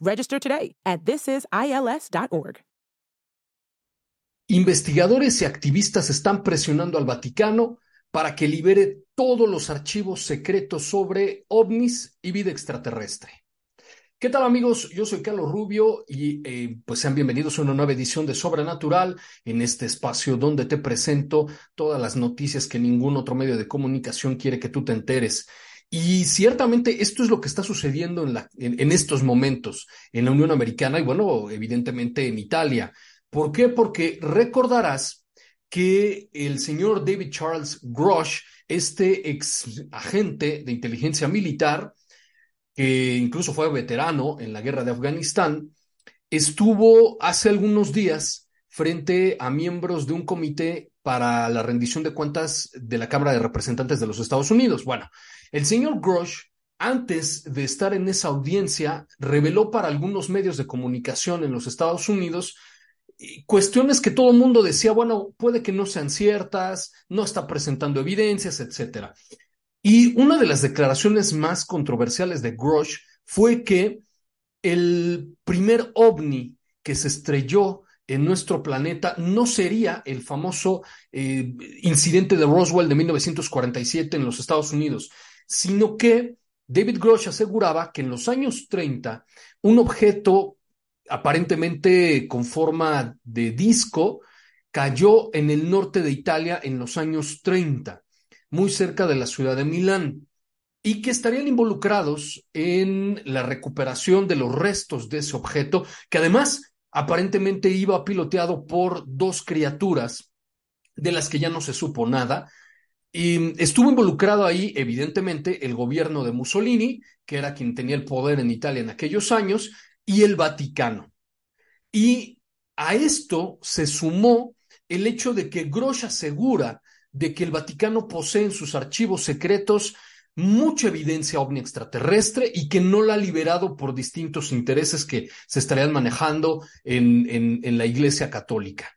Register today at thisisils.org. Investigadores y activistas están presionando al Vaticano para que libere todos los archivos secretos sobre ovnis y vida extraterrestre. ¿Qué tal amigos? Yo soy Carlos Rubio y eh, pues sean bienvenidos a una nueva edición de Sobrenatural en este espacio donde te presento todas las noticias que ningún otro medio de comunicación quiere que tú te enteres. Y ciertamente esto es lo que está sucediendo en, estos momentos en la Unión Americana y bueno, evidentemente en Italia. ¿Por qué? Porque recordarás que el señor David Charles Grosh, este ex agente de inteligencia militar, que incluso fue veterano en la guerra de Afganistán, estuvo hace algunos días frente a miembros de un comité para la rendición de cuentas de la Cámara de Representantes de los Estados Unidos. Bueno, el señor Grosh, antes de estar en esa audiencia, reveló para algunos medios de comunicación en los Estados Unidos cuestiones que todo el mundo decía, bueno, puede que no sean ciertas, no está presentando evidencias, etcétera. Y una de las declaraciones más controversiales de Grosh fue que el primer ovni que se estrelló en nuestro planeta no sería el famoso eh, incidente de Roswell de 1947 en los Estados Unidos, sino que David Grosh aseguraba que en los años 30 un objeto aparentemente con forma de disco, cayó en el norte de Italia en los años 30, muy cerca de la ciudad de Milán, y que estarían involucrados en la recuperación de los restos de ese objeto, que además aparentemente iba piloteado por dos criaturas de las que ya no se supo nada. Y estuvo involucrado ahí, evidentemente, el gobierno de Mussolini, que era quien tenía el poder en Italia en aquellos años, y el Vaticano. Y a esto se sumó el hecho de que Grosh asegura de que el Vaticano posee en sus archivos secretos mucha evidencia ovni extraterrestre y que no la ha liberado por distintos intereses que se estarían manejando en, en, la Iglesia Católica.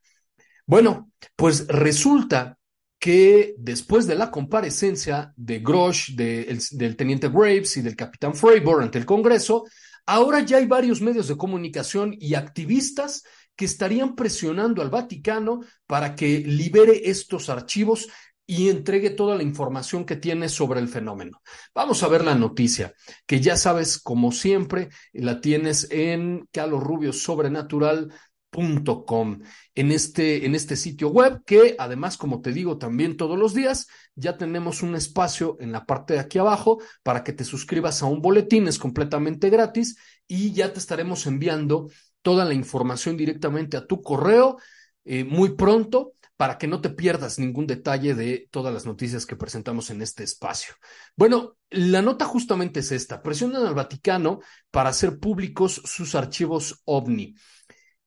Bueno, pues resulta que después de la comparecencia de Grosh, de, el, del teniente Graves y del capitán Freiburg ante el Congreso, Ahora ya hay varios medios de comunicación y activistas que estarían presionando al Vaticano para que libere estos archivos y entregue toda la información que tiene sobre el fenómeno. Vamos a ver la noticia, que ya sabes, como siempre, la tienes en calorrubiosobrenatural.com, en este, en este sitio web, que además, como te digo también todos los días, ya tenemos un espacio en la parte de aquí abajo para que te suscribas a un boletín, es completamente gratis y ya te estaremos enviando toda la información directamente a tu correo eh, muy pronto para que no te pierdas ningún detalle de todas las noticias que presentamos en este espacio. Bueno, la nota justamente es esta. Presionan al Vaticano para hacer públicos sus archivos OVNI.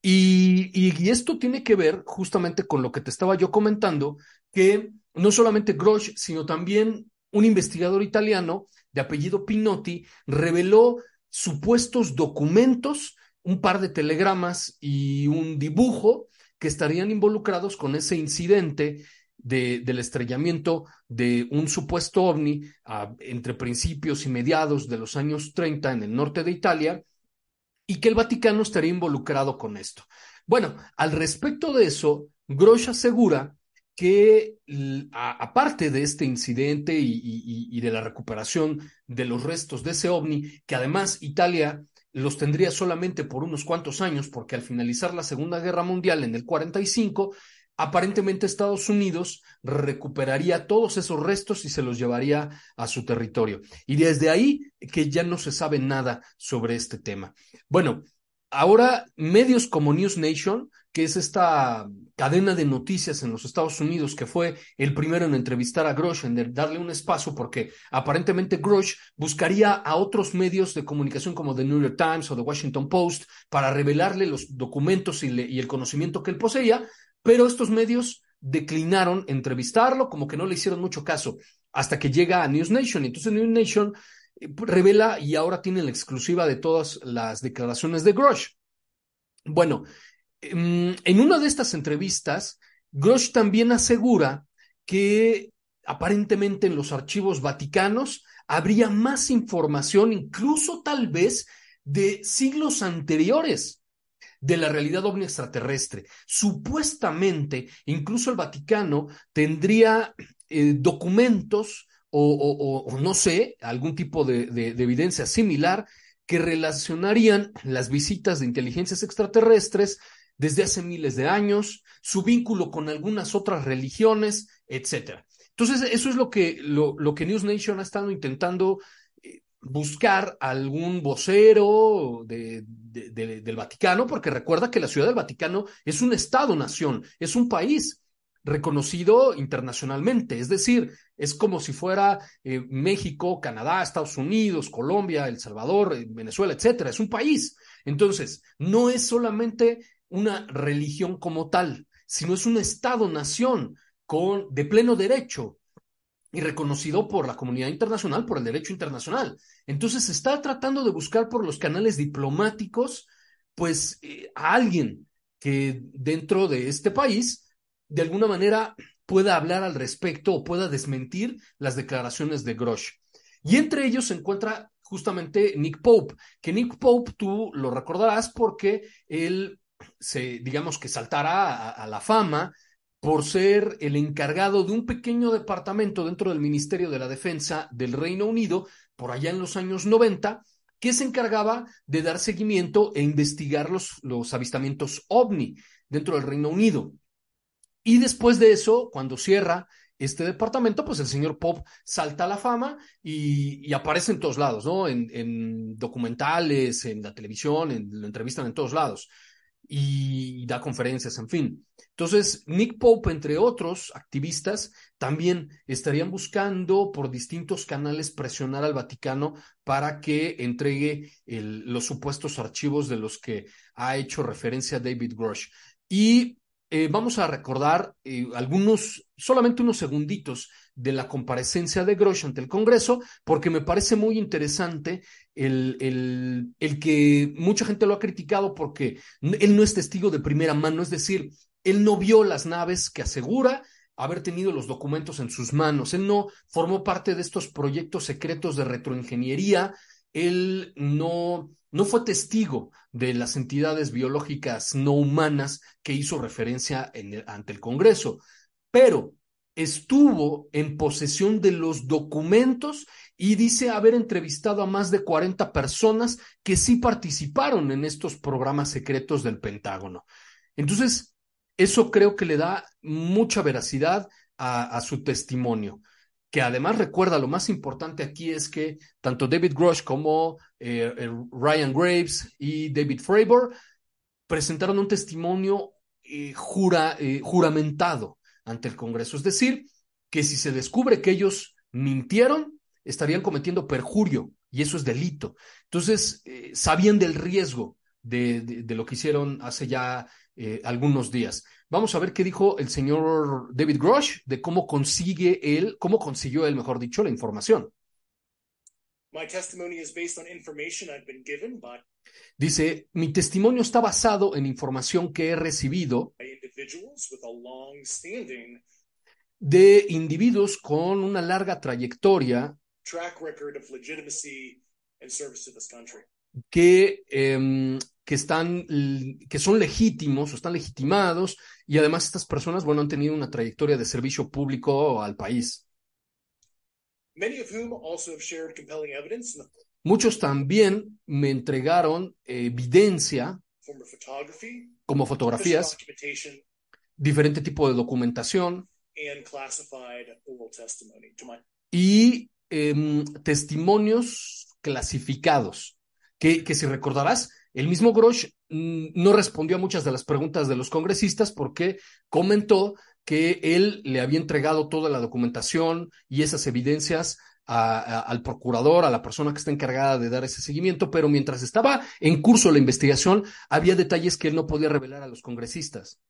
Y, y, y, esto tiene que ver justamente con lo que te estaba yo comentando, que no solamente Grosh, sino también un investigador italiano de apellido Pinotti reveló supuestos documentos, un par de telegramas y un dibujo que estarían involucrados con ese incidente de, del estrellamiento de un supuesto ovni entre principios y mediados de los años 30 en el norte de Italia y que el Vaticano estaría involucrado con esto. Bueno, al respecto de eso, Grosh asegura que aparte de este incidente y, y, de la recuperación de los restos de ese ovni, que además Italia los tendría solamente por unos cuantos años, porque al finalizar la Segunda Guerra Mundial en el 45, aparentemente Estados Unidos recuperaría todos esos restos y se los llevaría a su territorio. Y desde ahí que ya no se sabe nada sobre este tema. Bueno, ahora medios como News Nation, que es esta cadena de noticias en los Estados Unidos, que fue el primero en entrevistar a Grosh, en darle un espacio, porque aparentemente Grosh buscaría a otros medios de comunicación como The New York Times o The Washington Post para revelarle los documentos y, y el conocimiento que él poseía, pero estos medios declinaron entrevistarlo, como que no le hicieron mucho caso, hasta que llega a News Nation. Entonces News Nation revela y ahora tiene la exclusiva de todas las declaraciones de Grosh. Bueno, em, en una de estas entrevistas, Grosh también asegura que aparentemente en los archivos vaticanos habría más información, incluso tal vez de siglos anteriores de la realidad ovni extraterrestre. Supuestamente, incluso el Vaticano tendría eh, documentos o, no sé, algún tipo de, evidencia similar que relacionarían las visitas de inteligencias extraterrestres desde hace miles de años, su vínculo con algunas otras religiones, etc. Entonces, eso es lo que, lo, lo que News Nation ha estado intentando eh, buscar algún vocero del Vaticano, porque recuerda que la Ciudad del Vaticano es un Estado-nación, es un país reconocido internacionalmente, es decir, es como si fuera eh, México, Canadá, Estados Unidos, Colombia, El Salvador, eh, Venezuela, etcétera, es un país. Entonces, no es solamente una religión como tal, sino es un Estado-nación con de pleno derecho y reconocido por la comunidad internacional, por el derecho internacional. Entonces, se está tratando de buscar por los canales diplomáticos, pues, eh, a alguien que dentro de este país de alguna manera pueda hablar al respecto o pueda desmentir las declaraciones de Grosh. Y entre ellos se encuentra justamente Nick Pope, que Nick Pope tú lo recordarás porque él se, digamos que saltará a, la fama por ser el encargado de un pequeño departamento dentro del Ministerio de la Defensa del Reino Unido, por allá en los años 90, que se encargaba de dar seguimiento e investigar los, los avistamientos ovni dentro del Reino Unido. Y después de eso, cuando cierra este departamento, pues el señor Pop salta a la fama y, aparece en todos lados, ¿no? En, documentales, en la televisión, en, lo entrevistan en todos lados y da conferencias, en fin. Entonces, Nick Pope, entre otros activistas, también estarían buscando por distintos canales presionar al Vaticano para que entregue los supuestos archivos de los que ha hecho referencia David Grosh. Y eh, vamos a recordar eh, algunos, solamente unos segunditos de la comparecencia de Grosh ante el Congreso, porque me parece muy interesante el, el, el, que mucha gente lo ha criticado porque él no es testigo de primera mano, es decir, él no vio las naves que asegura haber tenido los documentos en sus manos, él no formó parte de estos proyectos secretos de retroingeniería, él no, no fue testigo de las entidades biológicas no humanas que hizo referencia ante el Congreso, pero estuvo en posesión de los documentos y dice haber entrevistado a más de 40 personas que sí participaron en estos programas secretos del Pentágono. Entonces, eso creo que le da mucha veracidad a su testimonio que además recuerda lo más importante aquí es que tanto David Grosh como eh, Ryan Graves y David Fravor presentaron un testimonio eh, eh, juramentado ante el Congreso. Es decir, que si se descubre que ellos mintieron, estarían cometiendo perjurio y eso es delito. Entonces, sabían del riesgo de, lo que hicieron hace ya algunos días. Vamos a ver qué dijo el señor David Grosh de cómo consigue él, cómo consiguió él, mejor dicho, la información. Dice, mi testimonio está basado en información que he recibido de individuos con una larga trayectoria que em, que están, que son legítimos o están legitimados y además estas personas, bueno, han tenido una trayectoria de servicio público al país. Muchos también me entregaron evidencia como fotografías, diferente tipo de documentación. Y em, testimonios clasificados, que, que si recordarás, el mismo Grosh mm, no respondió a muchas de las preguntas de los congresistas porque comentó que él le había entregado toda la documentación y esas evidencias al procurador, a la persona que está encargada de dar ese seguimiento, pero mientras estaba en curso la investigación, había detalles que él no podía revelar a los congresistas.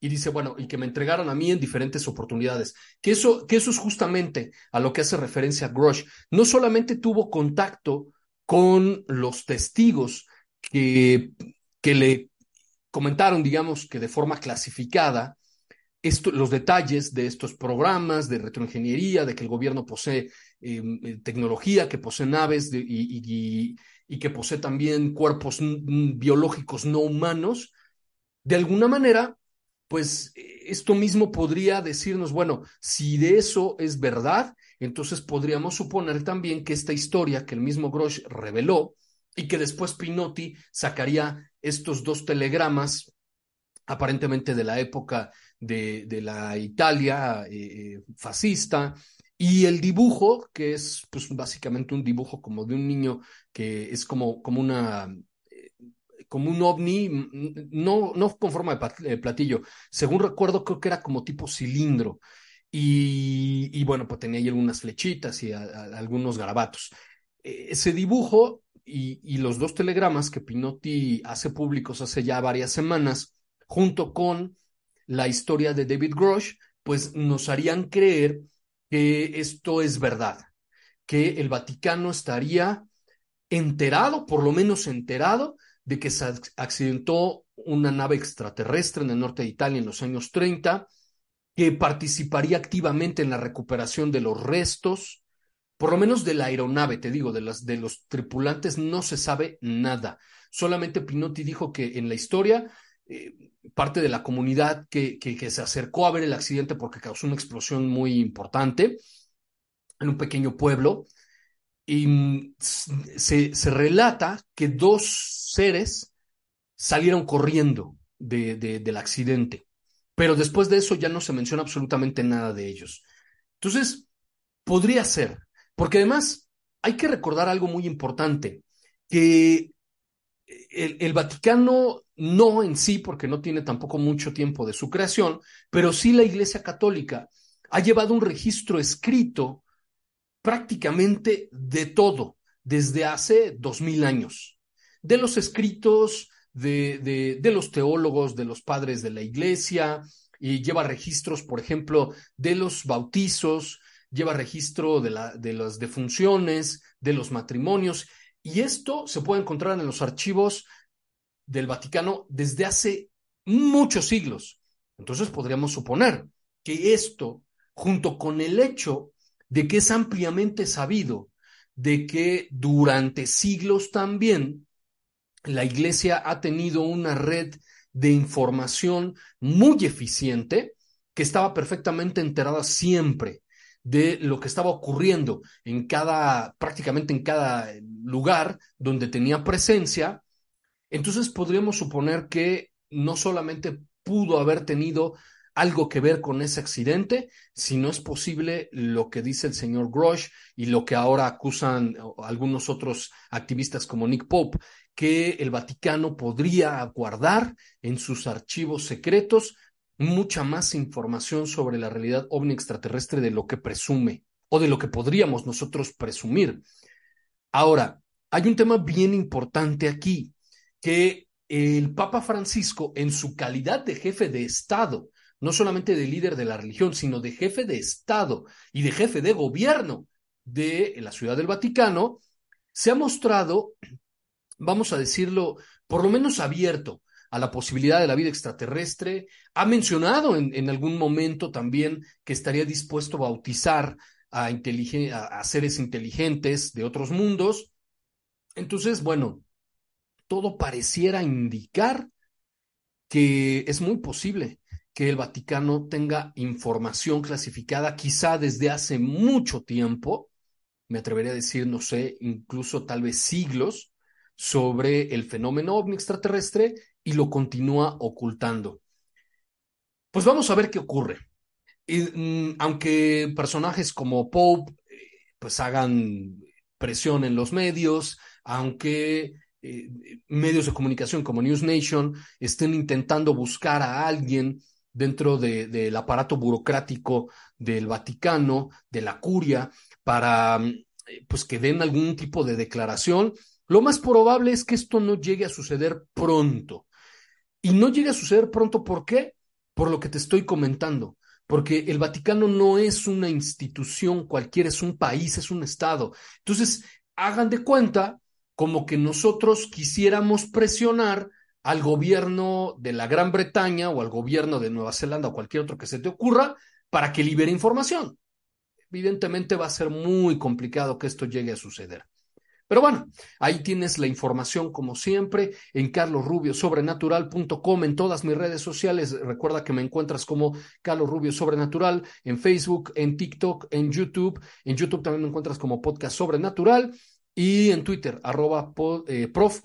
Y dice, bueno, y que me entregaron a mí en diferentes oportunidades. Que eso, que eso es justamente a lo que hace referencia Grosh. No solamente tuvo contacto con los testigos que, que le comentaron, digamos, que de forma clasificada, los detalles de estos programas de retroingeniería, de que el gobierno posee em, eh, tecnología, que posee naves y, y, que posee también cuerpos biológicos no humanos, de alguna manera, pues esto mismo podría decirnos, bueno, si de eso es verdad, entonces podríamos suponer también que esta historia que el mismo Grosh reveló y que después Pinotti sacaría estos dos telegramas aparentemente de la época de, la Italia eh, eh, fascista, y el dibujo, que es pues básicamente un dibujo como de un niño que es como, como una eh, como un ovni, no, no con forma de platillo. Según recuerdo, creo que era como tipo cilindro. Y, bueno, pues tenía ahí algunas flechitas y algunos garabatos. E, ese dibujo y, y, los dos telegramas que Pinotti hace públicos hace ya varias semanas, junto con la historia de David Grosh, pues nos harían creer que esto es verdad, que el Vaticano estaría enterado, por lo menos enterado, de que se accidentó una nave extraterrestre en el norte de Italia en los años 30, que participaría activamente en la recuperación de los restos, por lo menos de la aeronave, te digo, de, de los tripulantes no se sabe nada. Solamente Pinotti dijo que en la historia eh, parte de la comunidad que, se acercó a ver el accidente porque causó una explosión muy importante en un pequeño pueblo. Y mm, se, relata que dos seres salieron corriendo de, del accidente, pero después de eso ya no se menciona absolutamente nada de ellos. Entonces, podría ser, porque además hay que recordar algo muy importante, que el, Vaticano no en sí, porque no tiene tampoco mucho tiempo de su creación, pero sí la Iglesia Católica ha llevado un registro escrito prácticamente de todo desde hace dos mil años, de los escritos de, de, los teólogos, de los padres de la Iglesia, y lleva registros, por ejemplo, de los bautizos, lleva registro de, la, de las defunciones, de los matrimonios, y esto se puede encontrar en los archivos del Vaticano desde hace muchos siglos. Entonces podríamos suponer que esto, junto con el hecho de que es ampliamente sabido de que durante siglos también la Iglesia ha tenido una red de información muy eficiente que estaba perfectamente enterada siempre de lo que estaba ocurriendo en cada, prácticamente en cada lugar donde tenía presencia, entonces podríamos suponer que no solamente pudo haber tenido algo que ver con ese accidente, sino es posible lo que dice el señor Grosh y lo que ahora acusan algunos otros activistas como Nick Pope, que el Vaticano podría guardar en sus archivos secretos mucha más información sobre la realidad ovni extraterrestre de lo que presume o de lo que podríamos nosotros presumir. Ahora, hay un tema bien importante aquí, que el Papa Francisco, en su calidad de jefe de Estado, no solamente de líder de la religión, sino de jefe de Estado y de jefe de gobierno de la Ciudad del Vaticano, se ha mostrado, vamos a decirlo, por lo menos abierto a la posibilidad de la vida extraterrestre. Ha mencionado en, algún momento también que estaría dispuesto a bautizar a, a, seres inteligentes de otros mundos. Entonces, bueno, todo pareciera indicar que es muy posible que el Vaticano tenga información clasificada quizá desde hace mucho tiempo me atrevería a decir, no sé, incluso tal vez siglos, sobre el fenómeno ovni extraterrestre y lo continúa ocultando. Pues vamos a ver qué ocurre. Y, mm, aunque personajes como Pope eh, pues hagan presión en los medios, aunque eh, medios de comunicación como News Nation estén intentando buscar a alguien dentro del aparato burocrático del Vaticano, de la curia, para mm, pues que den algún tipo de declaración, lo más probable es que esto no llegue a suceder pronto. Y no llegue a suceder pronto, ¿por qué? Por lo que te estoy comentando. Porque el Vaticano no es una institución cualquiera, es un país, es un Estado. Entonces, hagan de cuenta como que nosotros quisiéramos presionar al gobierno de la Gran Bretaña o al gobierno de Nueva Zelanda o cualquier otro que se te ocurra para que libere información. Evidentemente va a ser muy complicado que esto llegue a suceder. Pero bueno, ahí tienes la información como siempre en carlosrubiosobrenatural.com, en todas mis redes sociales. Recuerda que me encuentras como Carlos Rubio Sobrenatural en Facebook, en TikTok, en YouTube. En YouTube también me encuentras como Podcast Sobrenatural y en Twitter, arroba eh, prof.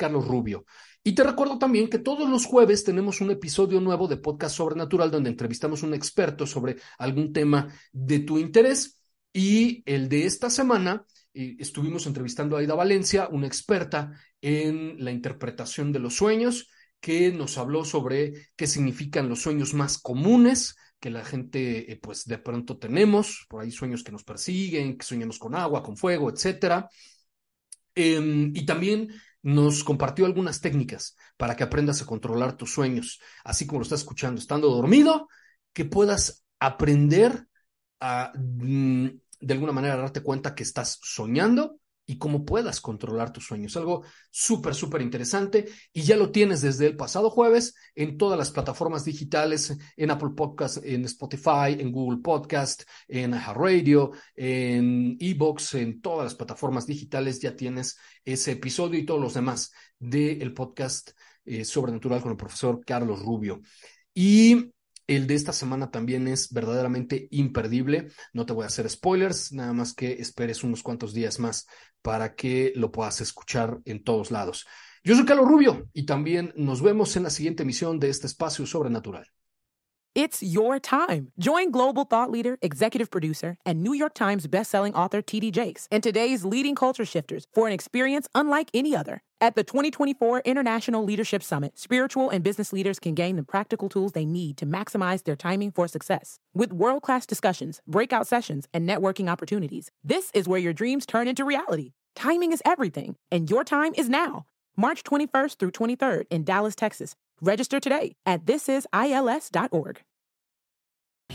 Y te recuerdo también que todos los jueves tenemos un episodio nuevo de Podcast Sobrenatural donde entrevistamos a un experto sobre algún tema de tu interés. Y el de esta semana estuvimos entrevistando a Aida Valencia, una experta en la interpretación de los sueños, que nos habló sobre qué significan los sueños más comunes que la gente eh, pues de pronto tenemos, por ahí sueños que nos persiguen, que soñamos con agua, con fuego, etcétera. Em, y también nos compartió algunas técnicas para que aprendas a controlar tus sueños, así como lo estás escuchando, estando dormido, que puedas aprender a mm, de alguna manera darte cuenta que estás soñando y cómo puedas controlar tus sueños. Algo súper, súper interesante y ya lo tienes desde el pasado jueves en todas las plataformas digitales, en Apple Podcast, en Spotify, en Google Podcast, en Radio, en Ebox, en todas las plataformas digitales ya tienes ese episodio y todos los demás del podcast eh, Sobrenatural con el profesor Carlos Rubio. Y el de esta semana también es verdaderamente imperdible. No te voy a hacer spoilers, nada más que esperes unos cuantos días más para que lo puedas escuchar en todos lados. Yo soy Carlos Rubio y también nos vemos en la siguiente emisión de este espacio sobrenatural. It's your time. Join global thought leader, executive producer, and New York Times bestselling author TD Jakes and today's leading culture shifters for an experience unlike any other. At the 2024 International Leadership Summit, spiritual and business leaders can gain the practical tools they need to maximize their timing for success. With world class discussions, breakout sessions, and networking opportunities, this is where your dreams turn into reality. Timing is everything, and your time is now. March 21st through 23rd in Dallas, Texas. Register today at thisisils.org.